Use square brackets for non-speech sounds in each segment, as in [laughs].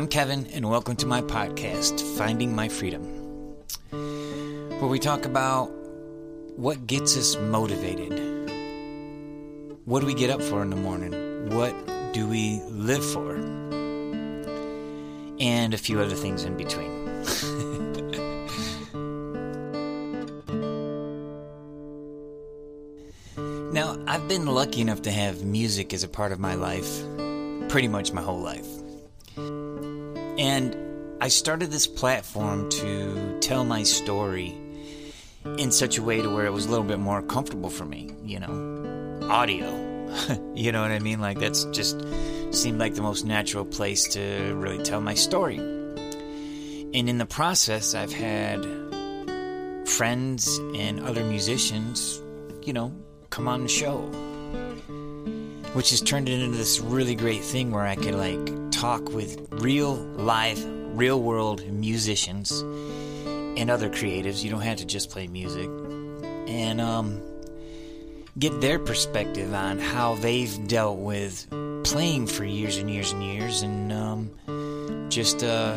I'm Kevin, and welcome to my podcast, Finding My Freedom, where we talk about what gets us motivated. What do we get up for in the morning? What do we live for? And a few other things in between. [laughs] now, I've been lucky enough to have music as a part of my life pretty much my whole life. I started this platform to tell my story in such a way to where it was a little bit more comfortable for me, you know, audio. [laughs] you know what I mean? Like that's just seemed like the most natural place to really tell my story. And in the process, I've had friends and other musicians, you know, come on the show. Which has turned it into this really great thing where I could like talk with real live, real world musicians and other creatives. You don't have to just play music. And um, get their perspective on how they've dealt with playing for years and years and years and um, just uh,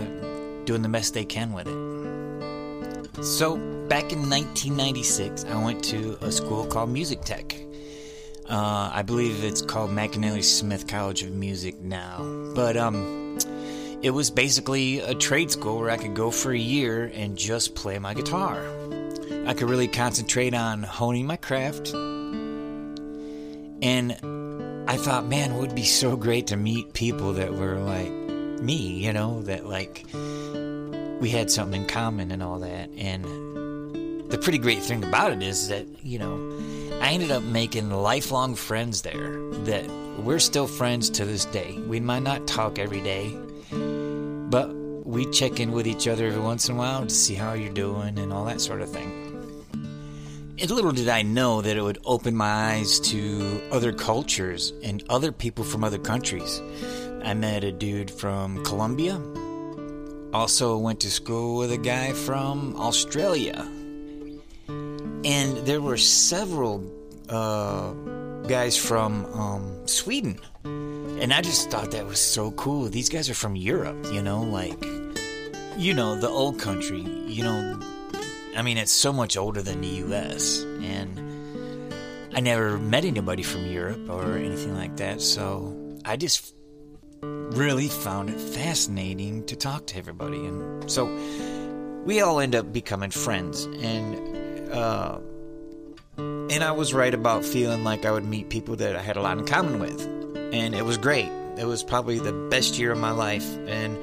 doing the best they can with it. So, back in 1996, I went to a school called Music Tech. Uh, I believe it's called McNally Smith College of Music now. But um, it was basically a trade school where I could go for a year and just play my guitar. I could really concentrate on honing my craft. And I thought, man, it would be so great to meet people that were like me, you know, that like we had something in common and all that. And the pretty great thing about it is that, you know, I ended up making lifelong friends there that we're still friends to this day. We might not talk every day, but we check in with each other every once in a while to see how you're doing and all that sort of thing. And little did I know that it would open my eyes to other cultures and other people from other countries. I met a dude from Colombia. Also went to school with a guy from Australia. And there were several uh, guys from um, Sweden. And I just thought that was so cool. These guys are from Europe, you know, like, you know, the old country, you know, I mean, it's so much older than the US. And I never met anybody from Europe or anything like that. So I just really found it fascinating to talk to everybody. And so we all end up becoming friends. And, uh, and I was right about feeling like I would meet people that I had a lot in common with. And it was great. It was probably the best year of my life. And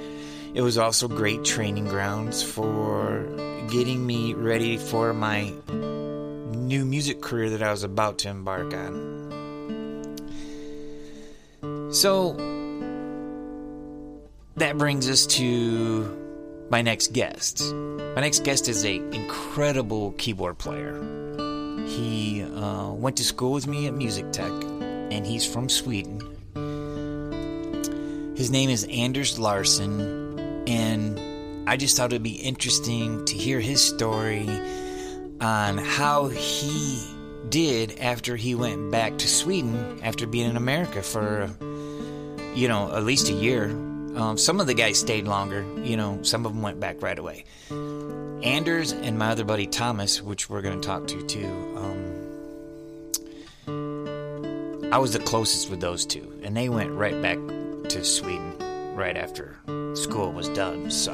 it was also great training grounds for getting me ready for my new music career that I was about to embark on. So that brings us to my next guest. My next guest is a incredible keyboard player. He uh, went to school with me at Music Tech, and he's from Sweden. His name is Anders Larsson, and I just thought it'd be interesting to hear his story on how he did after he went back to Sweden after being in America for, you know, at least a year. Um, some of the guys stayed longer, you know, some of them went back right away. Anders and my other buddy Thomas, which we're going to talk to too, um, I was the closest with those two, and they went right back to Sweden right after school was done. So,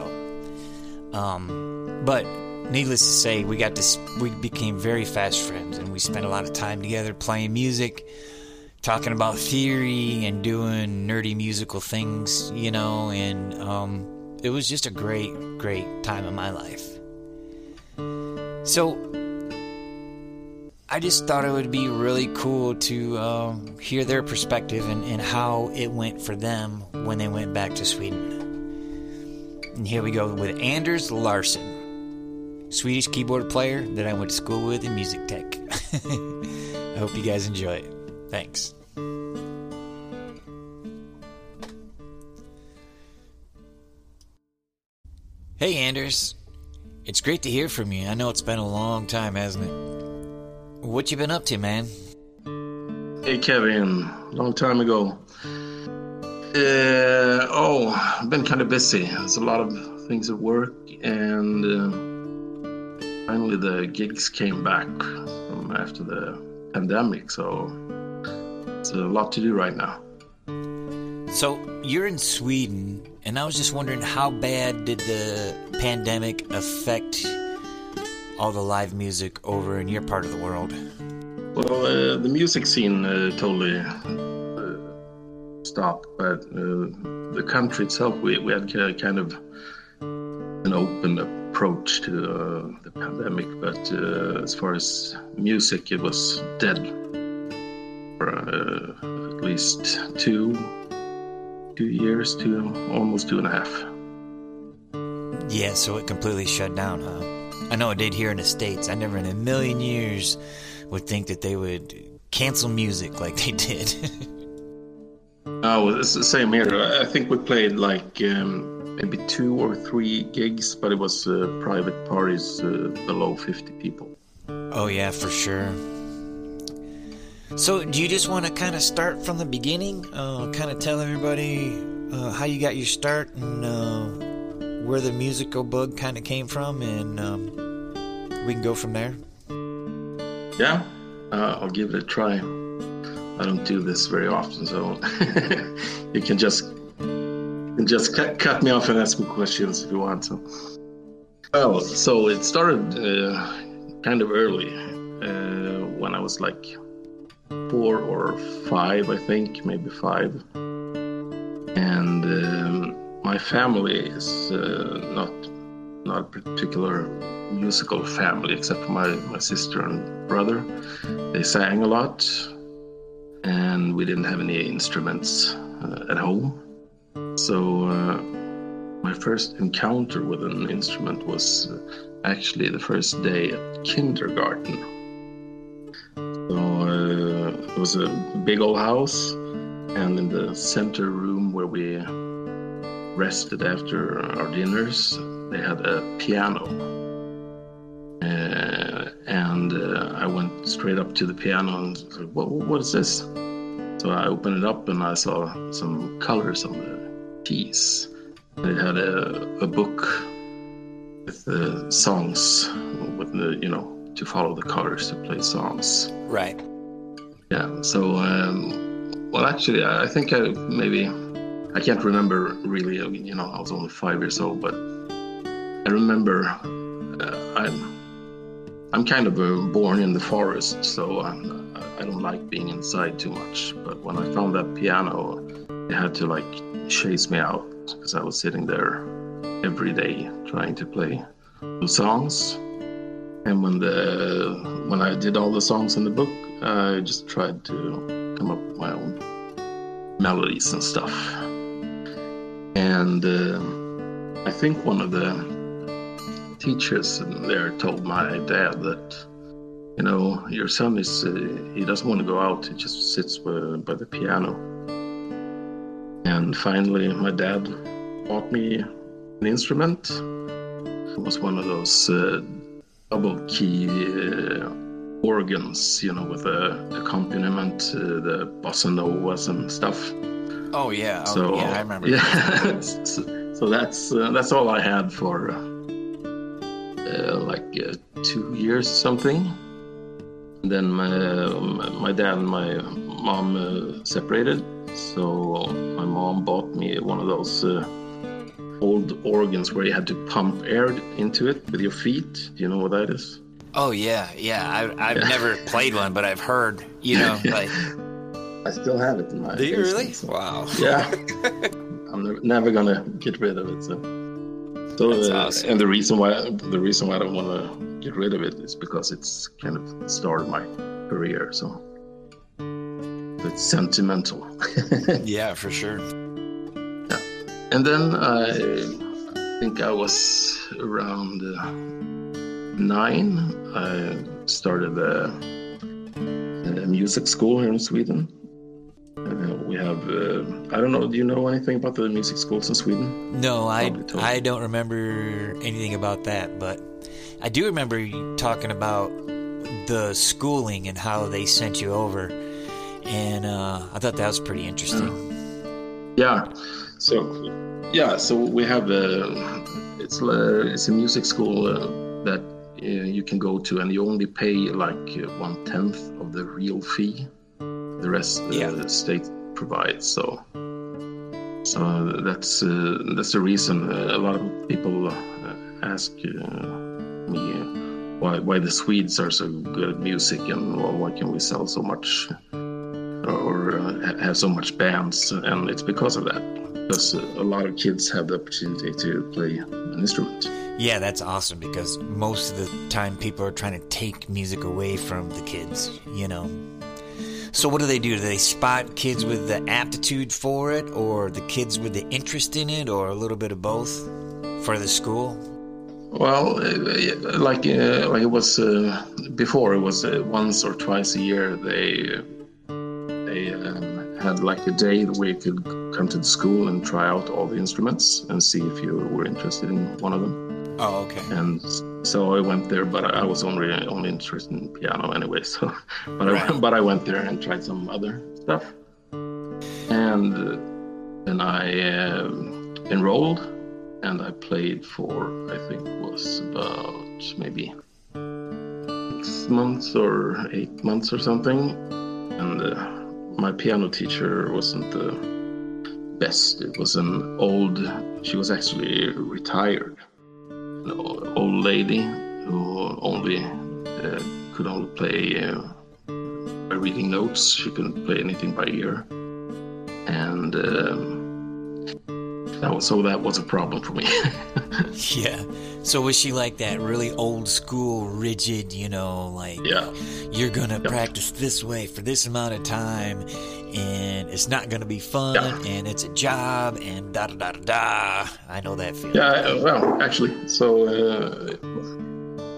um, but needless to say, we got this. We became very fast friends, and we spent a lot of time together playing music, talking about theory, and doing nerdy musical things. You know, and um, it was just a great, great time in my life. So. I just thought it would be really cool to um, hear their perspective and, and how it went for them when they went back to Sweden. And here we go with Anders Larsson, Swedish keyboard player that I went to school with in Music Tech. [laughs] I hope you guys enjoy it. Thanks. Hey, Anders. It's great to hear from you. I know it's been a long time, hasn't it? What you been up to, man? Hey, Kevin. Long time ago. Uh, oh, I've been kind of busy. There's a lot of things at work, and uh, finally the gigs came back from after the pandemic. So it's a lot to do right now. So you're in Sweden, and I was just wondering how bad did the pandemic affect all the live music over in your part of the world? Well, uh, the music scene uh, totally uh, stopped, but uh, the country itself, we, we had kind of an open approach to uh, the pandemic. But uh, as far as music, it was dead for at least two two years, two almost two and a half. Yeah, so it completely shut down, huh? I know it did here in the States. I never in a million years would think that they would cancel music like they did. [laughs] oh, it's the same here. I think we played like um, maybe two or three gigs, but it was uh, private parties uh, below 50 people. Oh, yeah, for sure. So, do you just want to kind of start from the beginning? Uh, kind of tell everybody uh, how you got your start and uh, where the musical bug kind of came from, and um, we can go from there? Yeah, uh, I'll give it a try. I don't do this very often, so [laughs] you can just you can just cut, cut me off and ask me questions if you want to. Well, so it started uh, kind of early uh, when I was like four or five, I think, maybe five. And um, my family is uh, not not a particular musical family, except for my, my sister and brother. They sang a lot, and we didn't have any instruments uh, at home. So uh, my first encounter with an instrument was uh, actually the first day at kindergarten. So uh, it was a big old house, and in the center room where we rested after our dinners, they had a piano. Uh, and uh, I went straight up to the piano and said, what, what is this? So I opened it up and I saw some colors on the keys. It had a, a book with the songs, with the, you know, to follow the colors to play songs. Right. Yeah. So, um, well, actually, I think I maybe I can't remember really. You know, I was only five years old, but I remember uh, I'm I'm kind of uh, born in the forest, so I'm, I don't like being inside too much. But when I found that piano, it had to like chase me out because I was sitting there every day trying to play the songs. And when the when I did all the songs in the book, I just tried to come up with my own melodies and stuff. And uh, I think one of the teachers there told my dad that, you know, your son is, uh, he doesn't want to go out, he just sits by, by the piano. And finally, my dad bought me an instrument. It was one of those uh, double key uh, organs, you know, with the accompaniment, uh, the bossa novas and stuff. Oh yeah, oh, so yeah, I remember. Yeah, so, [laughs] so, that's uh, that's all I had for uh, uh, like uh, two years something. And then my my dad and my mom uh, separated, so my mom bought me one of those uh, old organs where you had to pump air into it with your feet. Do you know what that is? Oh yeah, yeah. I, I've yeah. never played one, but I've heard. You know, [laughs] like I still have it in my. Do you really? So. Wow. Yeah. [laughs] I'm never, gonna get rid of it. So, so uh, awesome. and the reason why the reason why I don't want to get rid of it is because it's kind of started my career. So it's sentimental. [laughs] yeah, for sure. Yeah, and then I, I think I was around uh, nine. I started a, a music school here in Sweden uh, we have, uh, I don't know, do you know anything about the music schools in Sweden? No, I, I don't remember anything about that, but I do remember you talking about the schooling and how they sent you over. And uh, I thought that was pretty interesting. Yeah. So, yeah, so we have a it's a, it's a music school uh, that uh, you can go to, and you only pay like uh, one tenth of the real fee. The rest Yeah. the state provides. So, so that's uh, that's the reason uh, a lot of people uh, ask uh, me uh, why why the Swedes are so good at music and well, why can we sell so much or uh, have so much bands, and it's because of that. Because uh, a lot of kids have the opportunity to play an instrument. Yeah, that's awesome because most of the time people are trying to take music away from the kids, you know. So what do they do? Do they spot kids with the aptitude for it or the kids with the interest in it or a little bit of both for the school? Well, uh, like uh, like it was uh, before, it was uh, once or twice a year. They they um, had like a day where you could come to the school and try out all the instruments and see if you were interested in one of them. Oh, okay. and so I went there, but I was only only interested in piano anyway. So, [laughs] but I [laughs] but I went there and tried some other stuff, and uh, then I uh, enrolled, and I played for I think it was about maybe six months or eight months or something, and uh, my piano teacher wasn't the best. It was an old. She was actually retired old lady who only uh, could only play uh, by reading notes. She couldn't play anything by ear, and um, that was so that was a problem for me. [laughs] Yeah. So was she like that really old school, rigid, you know, like yeah, you're going to Yeah. practice this way for this amount of time and it's not going to be fun Yeah. and it's a job and da da da da da. I know that feeling. yeah. uh, Well, actually, so uh,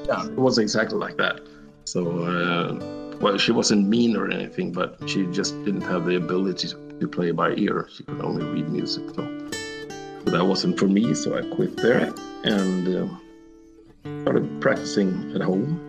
yeah, it was exactly like that. So, uh, well, she wasn't mean or anything, but she just didn't have the ability to play by ear. She could only read music. So that wasn't for me. So I quit there and uh, started practicing at home.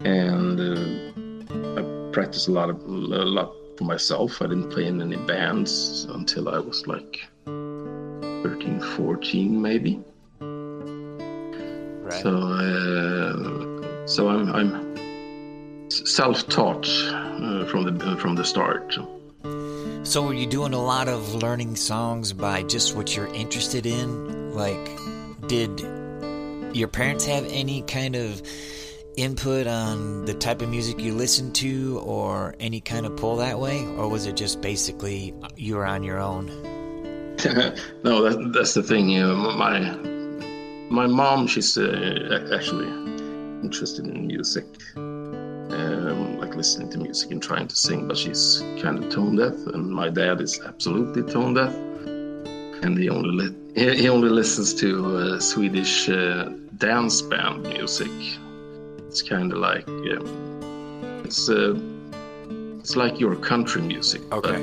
And uh, I practiced a lot of a lot for myself. I didn't play in any bands until I was like 13, 14 maybe. Right. So, uh, so I'm I'm self-taught uh, from the from the start. So were you doing a lot of learning songs by just what you're interested in? Like, did your parents have any kind of input on the type of music you listened to or any kind of pull that way? Or was it just basically you were on your own? [laughs] no, that, that's the thing. You know, my my mom, she's uh, actually interested in music, like listening to music and trying to sing, but she's kind of tone deaf. And my dad is absolutely tone deaf, and he only li- he, he only listens to uh, Swedish uh, dance band music. It's kind of like um, it's uh, it's like your country music, but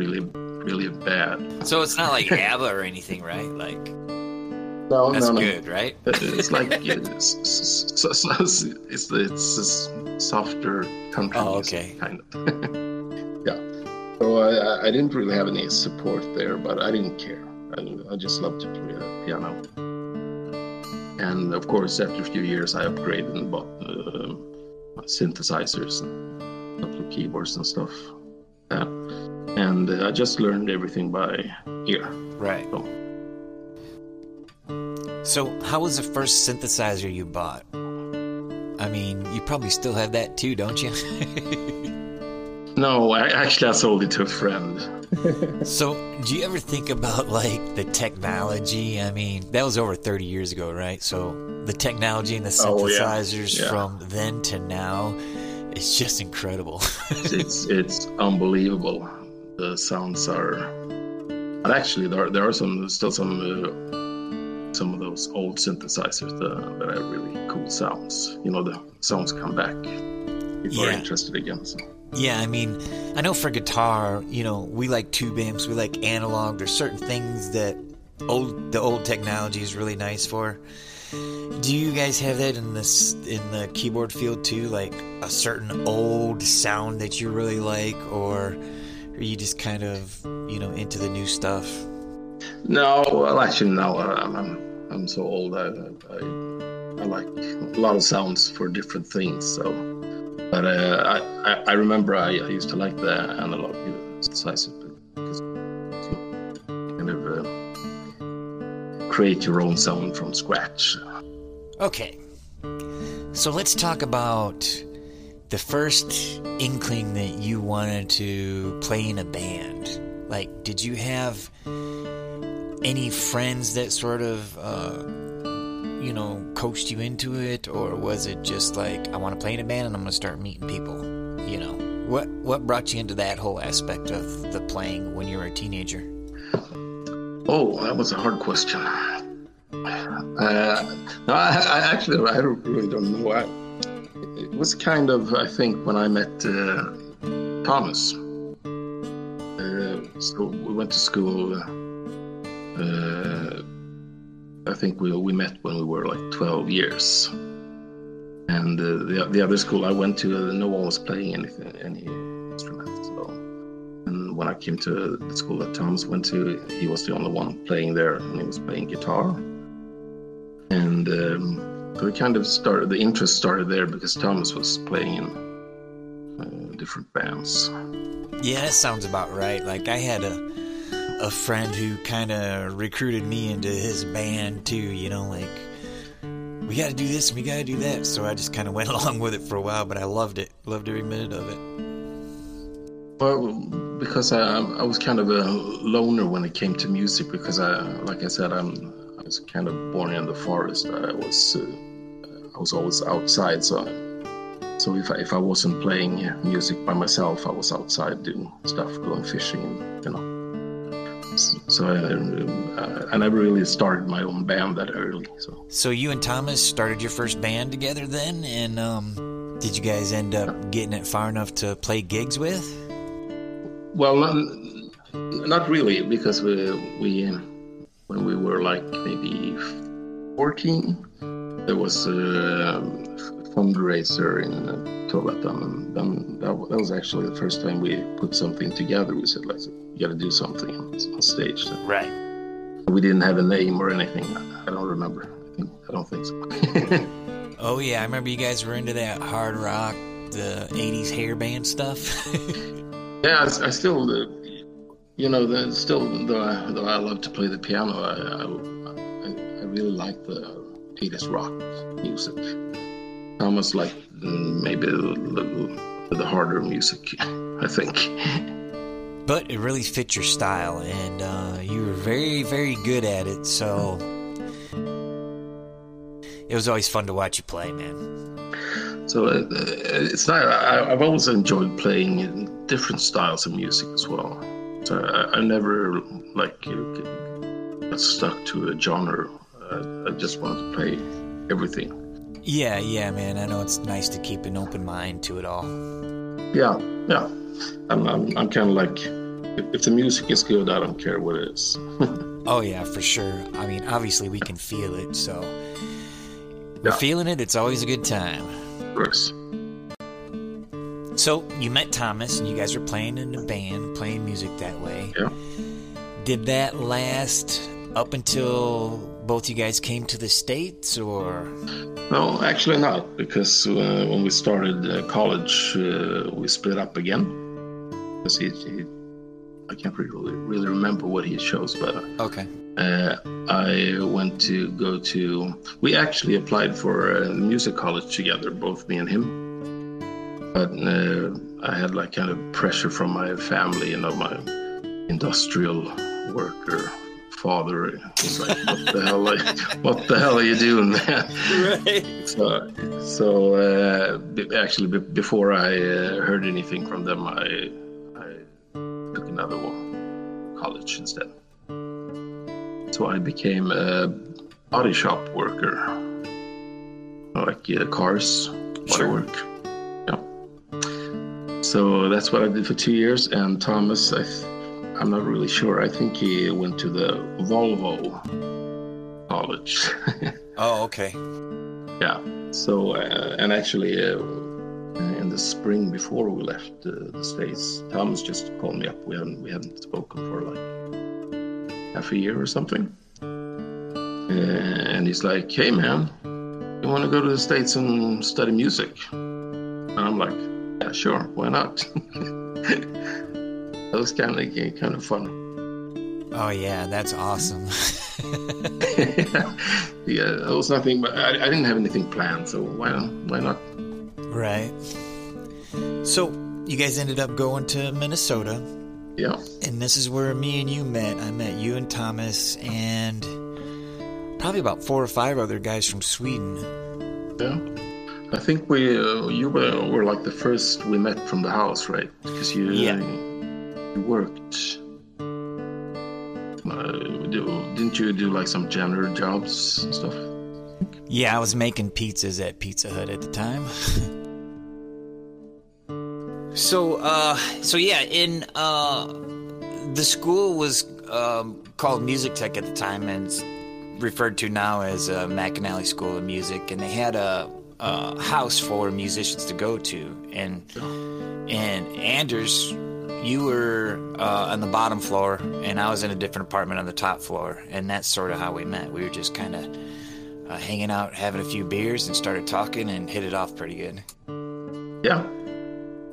really really bad. So it's not like [laughs] ABBA or anything, right? Like, No, that's no, no. good, right? It's like it's it's, it's, it's, it's a softer country Oh, music, okay. kind of. [laughs] yeah. So I, I didn't really have any support there, but I didn't care. I, I just loved to play the piano. And of course, after a few years, I upgraded and bought uh, synthesizers and a couple of keyboards and stuff. Yeah. And uh, I just learned everything by ear. Right. So, So, how was the first synthesizer you bought? I mean, you probably still have that too, don't you? [laughs] no, I, actually, I sold it to a friend. [laughs] so, do you ever think about like the technology? I mean, that was over 30 years ago, right? So, the technology and the Oh, yeah. synthesizers Yeah. from then to now it's just incredible. [laughs] it's it's unbelievable. The sounds are, but actually there are, there are some still some uh, some of those old synthesizers that, that have really cool sounds. You know, the sounds come back. People are interested again. So. Yeah, I mean, I know for guitar, you know, we like tube amps, we like analog. There's certain things that old the old technology is really nice for. Do you guys have that in this in the keyboard field too? Like a certain old sound that you really like, or are you just kind of, you know, into the new stuff? No, well, actually, no. I'm I'm, I'm so old. I, I I like a lot of sounds for different things. So, but uh, I I remember I, I used to like the analog synthesizer because you kind of uh, create your own sound from scratch. Okay, so let's talk about the first inkling that you wanted to play in a band. Like, did you have any friends that sort of, uh, you know, coached you into it, or was it just like I want to play in a band and I'm going to start meeting people? You know, what what brought you into that whole aspect of the playing when you were a teenager? Oh, that was a hard question. Uh, no, I, I, actually I really don't know. It was kind of I think when I met uh, Thomas. Uh, so we went to school. Uh, I think we we met when we were like 12 years. And uh, the the other school I went to, uh, no one was playing anything, any instruments. So, and when I came to the school that Thomas went to, he was the only one playing there, and he was playing guitar. And um, we kind of started. The interest started there because Thomas was playing in uh, different bands. Yeah, that sounds about right. Like I had a a friend who kind of recruited me into his band too. You know, like we got to do this, and we got to do that. So I just kind of went [laughs] along with it for a while, but I loved it. Loved every minute of it. Well, because I, I was kind of a loner when it came to music. Because I, like I said, I'm I was kind of born in the forest. I was uh, I was always outside, so. So if I, if I wasn't playing music by myself, I was outside doing stuff, going fishing, you know. So I, uh, I never really started my own band that early. So So you and Thomas started your first band together then, and um, did you guys end up getting it far enough to play gigs with? well, not, not really, because we we when we were like maybe fourteen, there was a fundraiser in Trollhättan, and then that, that was actually the first time we put something together. We said, like, you got to do something on stage. Right. We didn't have a name or anything. I don't remember. I, think, I don't think so. [laughs] Oh yeah, I remember you guys were into that hard rock, the '80s hair band stuff. [laughs] yeah, I, I still, uh, you know, the, still though I, though I love to play the piano, I, I, I really like the 80s rock music. Almost like maybe little the harder music, I think. [laughs] but it really fit your style, and uh, you were very, very good at it. So it was always fun to watch you play, man. So uh, it's not. I, have always enjoyed playing different styles of music as well. So I, I never like got stuck to a genre. I, I just wanted to play everything. Yeah, yeah, man. I know it's nice to keep an open mind to it all. Yeah, yeah. I'm, I'm, I'm kind of like, if, if the music is good, I don't care what it is. [laughs] oh yeah, for sure. I mean, obviously we can feel it, so we're yeah. feeling it. It's always a good time. Of course. So you met Thomas, and you guys were playing in a band, playing music that way. Yeah. Did that last up until both you guys came to the states, or? No, actually not, because uh, when we started uh, college, uh, we split up again. Because he, he, I can't really really remember what he chose, but okay. Uh, I went to go to. We actually applied for a music college together, both me and him. But uh, I had like kind of pressure from my family, you know, my industrial worker father. He's like, "What the hell? Like, what the hell are you doing, man?" Right. So, so uh, actually, before I uh, heard anything from them, I I took another one, college instead. So I became a body shop worker, like uh, cars, body Sure. work. Yeah. So that's what I did for two years. And Thomas, I, th- I'm not really sure. I think he went to the Volvo college. [laughs] Oh, okay. yeah. So uh, and actually, uh, in the spring before we left uh, the states. Thomas just called me up. We hadn't we hadn't spoken for like half a year or something, and he's like, "Hey man, you want to go to the states and study music?" And I'm like, "Yeah, sure, why not?" [laughs] that was kind of kind of fun. Oh yeah, that's awesome. [laughs] [laughs] yeah, it was nothing, but I, I didn't have anything planned, so why not? why not? Right. So you guys ended up going to Minnesota. Yeah. And this is where me and you met. I met you and Thomas and probably about four or five other guys from Sweden. Yeah. I think we uh, you were, were like the first we met from the house, right? Because you Yeah. Worked. Uh, didn't you do like some janitor jobs and stuff? Yeah, I was making pizzas at Pizza Hut at the time. [laughs] so, uh, so yeah, in uh, the school was um, called Music Tech at the time, and referred to now as uh, McNally School of Music, and they had a, a house for musicians to go to, and and Anders, you were uh, on the bottom floor, and I was in a different apartment on the top floor, and that's sort of how we met. We were just kind of uh, hanging out, having a few beers, and started talking and hit it off pretty good. Yeah.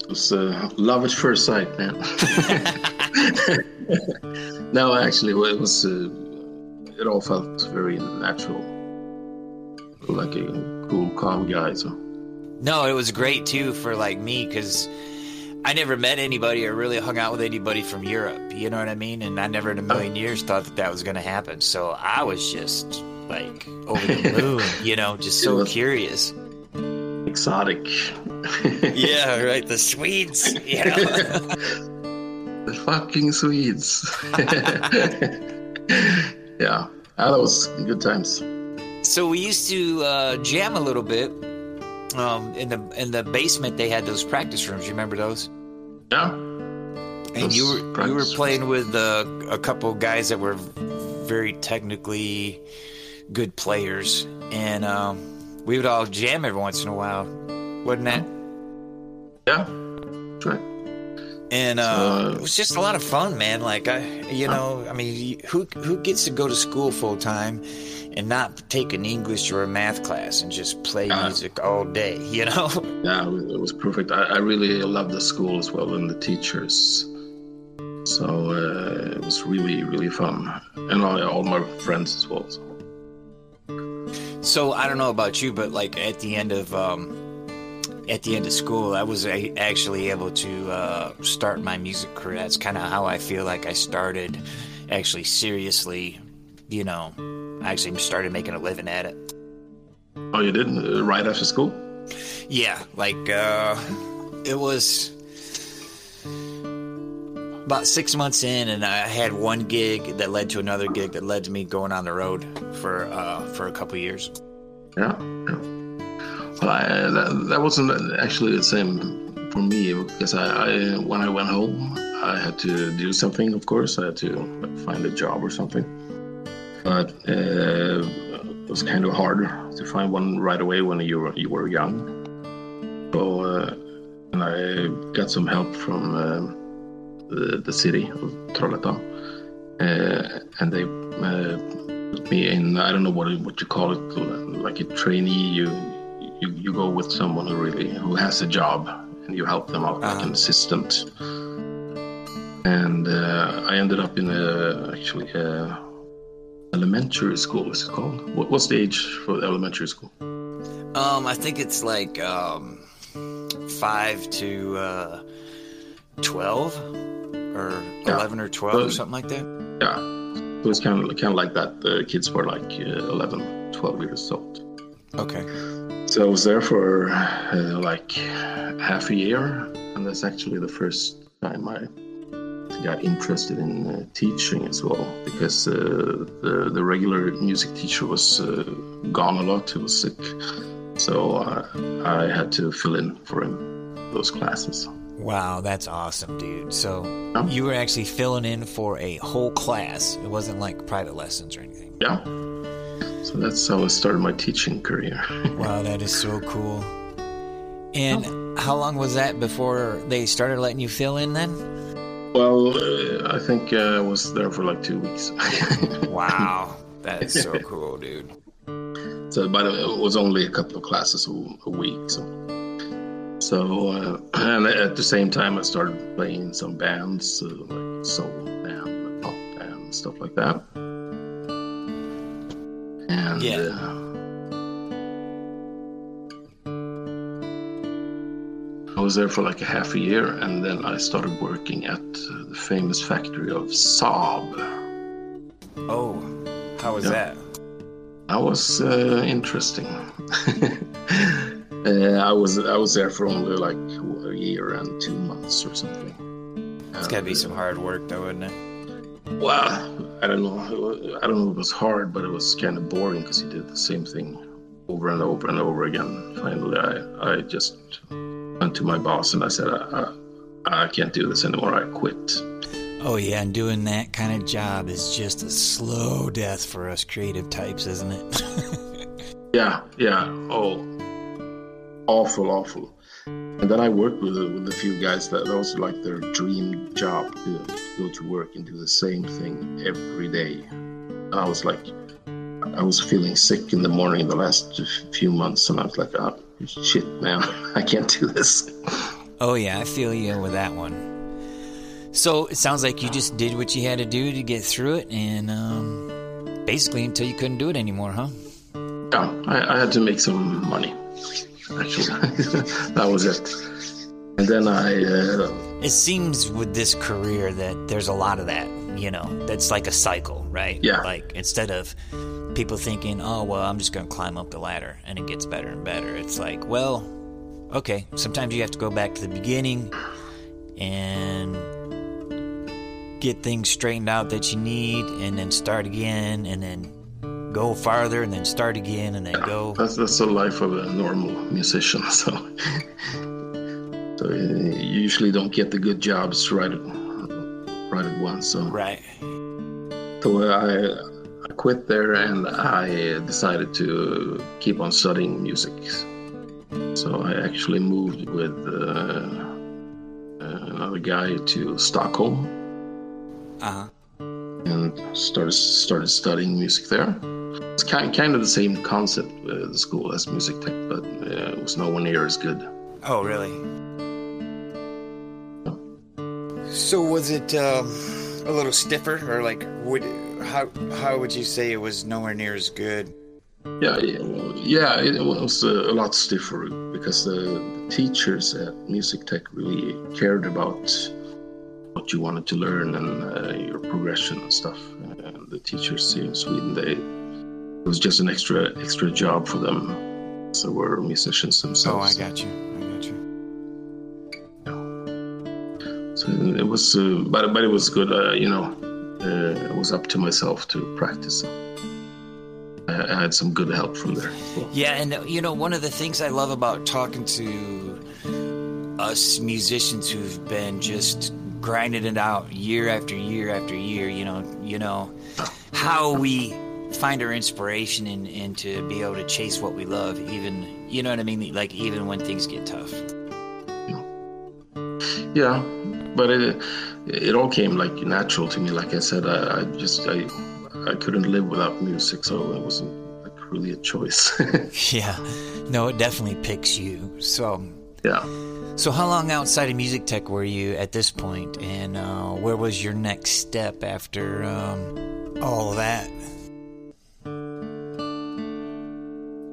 It was uh, love at first sight, man. [laughs] no, actually, it was. Uh, it all felt very natural, like a cool, calm guy. So No, it was great too for like me because I never met anybody or really hung out with anybody from Europe. You know what I mean? And I never in a million years thought that that was going to happen. So I was just like over the [laughs] moon, you know, just so curious. exotic. [laughs] Yeah, right. The Swedes, you know. [laughs] the fucking Swedes. yeah, ah, that was good times. So we used to uh, jam a little bit. Um, in the in the basement, they had those practice rooms. You remember those? Yeah, And Those you were you were playing with uh, a couple guys that were very technically good players, and um, we would all jam every once in a while, wasn't that? yeah, that's right. And uh, Uh, it was just a lot of fun, man. Like I, you know, I mean, who who gets to go to school full time and not take an English or a math class and just play Uh, music all day? [laughs] You know? Yeah, it was- perfect. I, I really loved the school as well and the teachers. So uh, it was really, really fun, and all, all my friends as well. So. So I don't know about you, but like at the end of um, at the end of school, I was actually able to uh, start my music career. That's kind of how I feel like I started, actually seriously. You know, I actually started making a living at it. Oh, you did uh, right after school? Yeah, like uh, it was about six months in, and I had one gig that led to another gig that led to me going on the road for uh, for a couple years. Yeah. yeah. Well, I, that, that wasn't actually the same for me because I, I when I went home, I had to do something. Of course, I had to find a job or something. But uh, it was kind of hard to find one right away when you were you were young. So, uh, and I got some help from um the, the city of Trollhättan, uh, and they uh, put me in. I don't know what what you call it, like a trainee. You you, you go with someone who really who has a job, and you help them out like Uh-huh. an assistant. And uh, I ended up in a actually a elementary school. What's it called? What, what's the age for the elementary school? Um, I think it's like um, five to uh, twelve, or Yeah. eleven or twelve, or something like that. Yeah, it was kind of kind of like that. The kids were like uh, 11, 12 years old. Okay. So I was there for uh, like half a year, and that's actually the first time I got interested in uh, teaching as well, because uh, the the regular music teacher was uh, gone a lot; he was sick, so uh, I had to fill in for him those classes. Wow, that's awesome, dude. So Yeah. you were actually filling in for a whole class. It wasn't like private lessons or anything. Yeah, so that's how I started my teaching career. [laughs] Wow, that is so cool. And how long was that before they started letting you fill in then? Well, uh, I think uh, I was there for like two weeks. [laughs] wow, that is so [laughs] cool, dude. So, but it was only a couple of classes a, a week. So, so uh, [clears throat] and at the same time, I started playing some bands, uh, like soul band, pop band, stuff like that. And Yeah. I was there for like a half a year, and then I started working at uh, the famous factory of Saab. Oh, how was Yeah. that? That was uh, interesting. [laughs] uh, I was I was there for only like a year and two months or something. It's gotta be some hard work, though, isn't it? Well, I don't know. I don't know if it was hard, but it was kind of boring because he did the same thing over and over and over again. Finally, I, I just went to my boss and I said, I, I, I can't do this anymore. I quit. Oh yeah, and doing that kind of job is just a slow death for us creative types, isn't it? [laughs] Yeah, yeah. Oh, awful, awful. And then I worked with uh, with a few guys that that was like their dream job to go to work and do the same thing every day. I was like, I was feeling sick in the morning the last few months, and I was like, oh, shit, man, [laughs] I can't do this. oh yeah, I feel you with that one. So it sounds like you just did what you had to do to get through it, and um, basically until you couldn't do it anymore, huh? Yeah, I, I had to make some money. Actually, [laughs] that was it. And then I, uh, It seems with this career that there's a lot of that, you know, that's like a cycle, right? Yeah. Like instead of people thinking, oh, well, I'm just going to climb up the ladder and it gets better and better, it's like, well, okay, sometimes you have to go back to the beginning and get things straightened out that you need and then start again and then go farther and then start again and then go. That's that's the life of a normal musician. [laughs] So, so you usually don't get the good jobs right at right at once. So, Right. so I I quit there and I decided to keep on studying music. So I actually moved with uh, another guy to Stockholm Uh huh. and started started studying music there. It's kind kind of the same concept uh, the school as music tech, but uh, it was nowhere near as good. Oh, really? So was it um, a little stiffer, or like would how how would you say it was nowhere near as good? Yeah, yeah, well, yeah it was uh, a lot stiffer because the, teachers at music tech really cared about what you wanted to learn and uh, your progression and stuff. And the teachers here in Sweden, they it was just an extra extra job for them. So were musicians Oh, themselves. You. I got you. So it was, uh, but but it was good. Uh, you know, uh, it was up to myself to practice. I, I had some good help from there. Yeah, and you know, one of the things I love about talking to us musicians who've been just grinding it out year after year after year, you know, you know, how we find our inspiration and in, and to be able to chase what we love, even you know what I mean, like even when things get tough. Yeah, but it it all came like natural to me. Like I said, I, I just I I couldn't live without music, so it wasn't like really a choice. [laughs] Yeah, no, it definitely picks you. So, yeah. so how long outside of music tech were you at this point, and uh, where was your next step after um, all of that?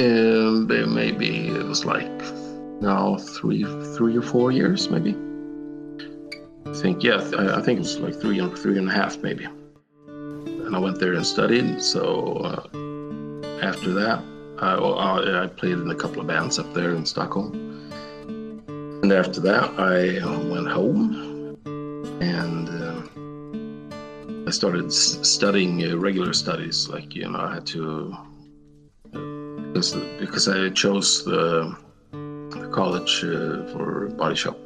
And maybe it was like now three three or four years, maybe. I think yeah, I, think it was like three and three and a half maybe. And I went there and studied. So uh, after that, I, I played in a couple of bands up there in Stockholm. And after that, I went home and uh, I started studying uh, regular studies. Like you know, I had to because because I chose the, the college uh, for body shop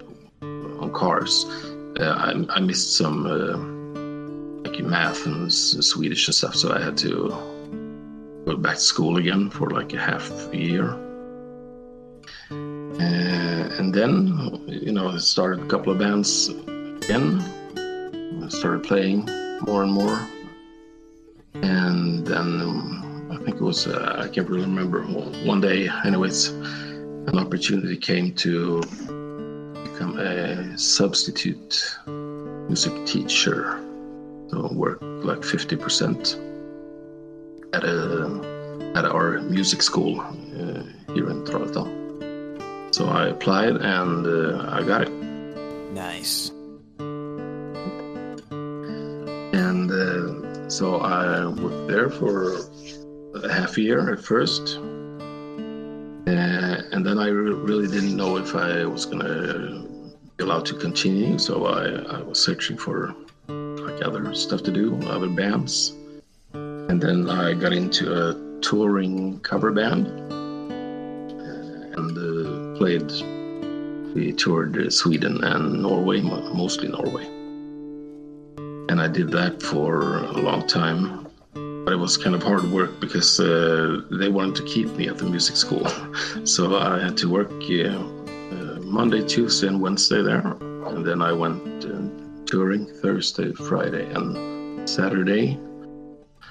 on cars. Uh, I, I missed some uh, like math and Swedish and stuff, so I had to go back to school again for like a half a year. Uh, and and then, you know, I started a couple of bands again. I started playing more and more. And then um, I think it was, uh, I can't really remember, one day, anyways, an opportunity came to become a substitute music teacher. So work like 50% at a at our music school uh, here in Trollhättan. So I applied and uh, I got it. Nice. And uh, so I worked there for a half year at first. Uh, and then I re- really didn't know if I was going to allowed to continue. So I, I was searching for like other stuff to do, other bands. And then I got into a touring cover band and uh, played. We toured Sweden and Norway, mostly Norway. And I did that for a long time. But it was kind of hard work because uh, they wanted to keep me at the music school. [laughs] so I had to work uh, Monday, Tuesday, and Wednesday there. And then I went uh, touring Thursday, Friday, and Saturday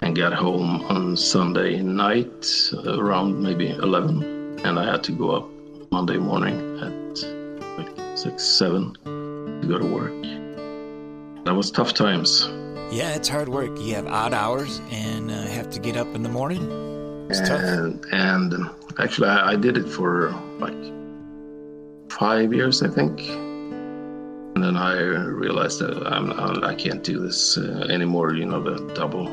and got home on Sunday night around maybe 11. And I had to go up Monday morning at like 6, 7 to go to work. That was tough times. Yeah, it's hard work. You have odd hours and uh, have to get up in the morning. It's and, tough. And actually, I, I did it for like five years, I think. And then I realized that I'm, I can't do this uh, anymore, you know, the double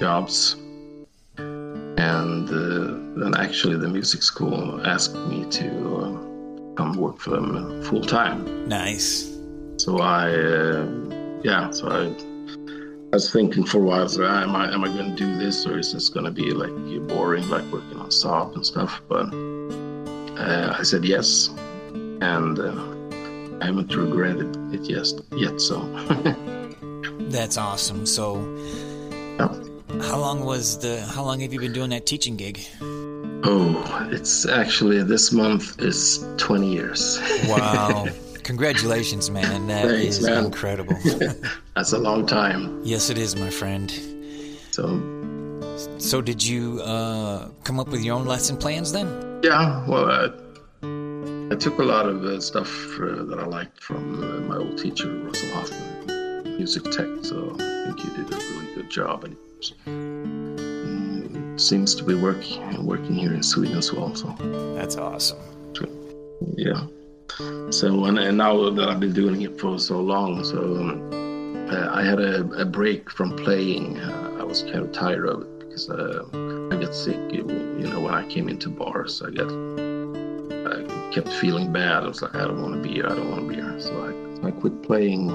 jobs. And uh, then actually, the music school asked me to uh, come work for them full time. Nice. So I, uh, yeah, so I, I was thinking for a while, so am I, am I going to do this or is this going to be like boring, like working on Saab and stuff? But uh, I said yes. And uh, I haven't regretted it yet, yet so. [laughs] That's awesome. So, yeah. How long was the? How long have you been doing that teaching gig? Oh, it's actually this month is 20 years. [laughs] wow. Congratulations, man. That Thanks, is man. incredible. [laughs] That's a long time. Yes, it is, my friend. So, so did you uh, come up with your own lesson plans then? Yeah, well, I, I took a lot of uh, stuff uh, that I liked from uh, my old teacher, Russell Hoffman, music tech. So I think he did a really good job, and it seems to be working working here in Sweden as well. So that's awesome. Yeah. So and, and now that I've been doing it for so long, so um, uh, I had a, a, break from playing. Uh, I was kind of tired of it because uh, I got sick. You know, when I came into bars, I got kept feeling bad. I was like, I don't want to be here. I don't want to be here. So I, I quit playing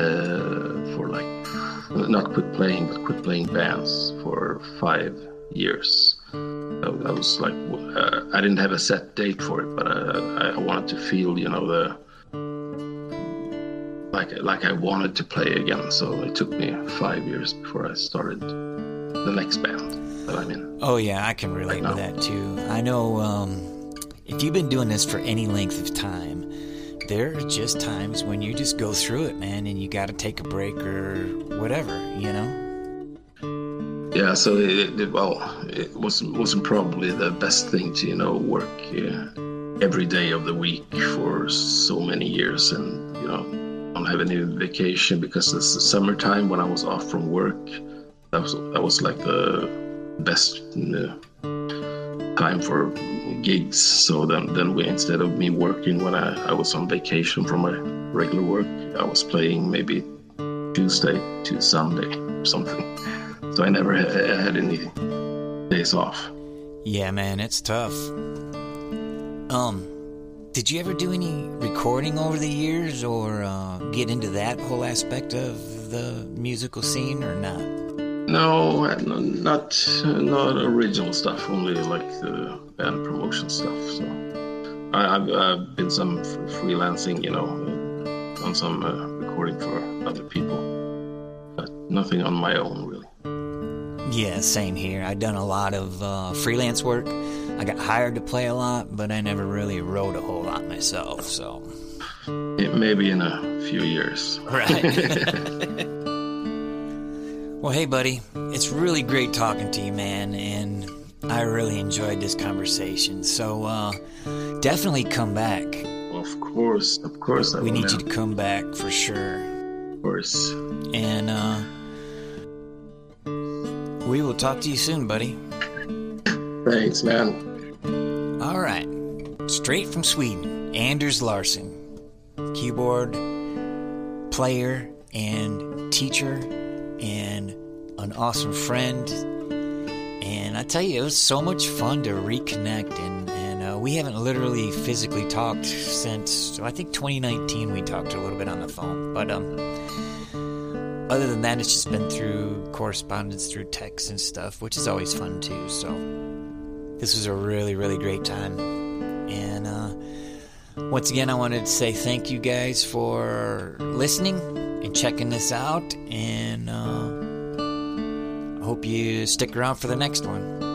uh, for like not quit playing, but quit playing bands for five years. I, was like, uh, I didn't have a set date for it, but uh, I wanted to feel, you know, the like like I wanted to play again. So it took me five years before I started the next band that I'm in. Oh yeah, I can relate to that too. I know um, if you've been doing this for any length of time there are just times when you just go through it, man, and you got to take a break or whatever, you know. Yeah, so it, it, well, it wasn't wasn't probably the best thing to you know work uh, every day of the week for so many years, and you know don't have any vacation because it's the summertime when I was off from work. That was that was like the best you know, time for gigs. So then, then we instead of me working when I, I was on vacation from my regular work, I was playing maybe Tuesday to Sunday or something. So I never ha- had any days off. Yeah, man, it's tough. Um, did you ever do any recording over the years or uh, get into that whole aspect of the musical scene or not? No, not not original stuff. Only like the band promotion stuff. So I, have I've been some freelancing, you know, done some uh, recording for other people, but nothing on my own really. Yeah, same here. I've done a lot of uh, freelance work, I got hired to play a lot, but I never really wrote a whole lot myself. So it may be in a few years. Right. [laughs] [laughs] well, hey, buddy, it's really great talking to you, man, and I really enjoyed this conversation. So uh, definitely come back. Of course, of course. I we need you to come back for sure. Of course. And uh, we will talk to you soon, buddy. Thanks, man. All right. Straight from Sweden, Anders Larsson, keyboard player and teacher and an awesome friend. And I tell you, it was so much fun to reconnect. And, and uh, we haven't literally physically talked since, I think 2019, we talked a little bit on the phone. But um, other than that, it's just been through correspondence, through text and stuff, which is always fun too. So this was a really, really great time. And uh, once again, I wanted to say thank you guys for listening and checking this out. And uh, I hope you stick around for the next one.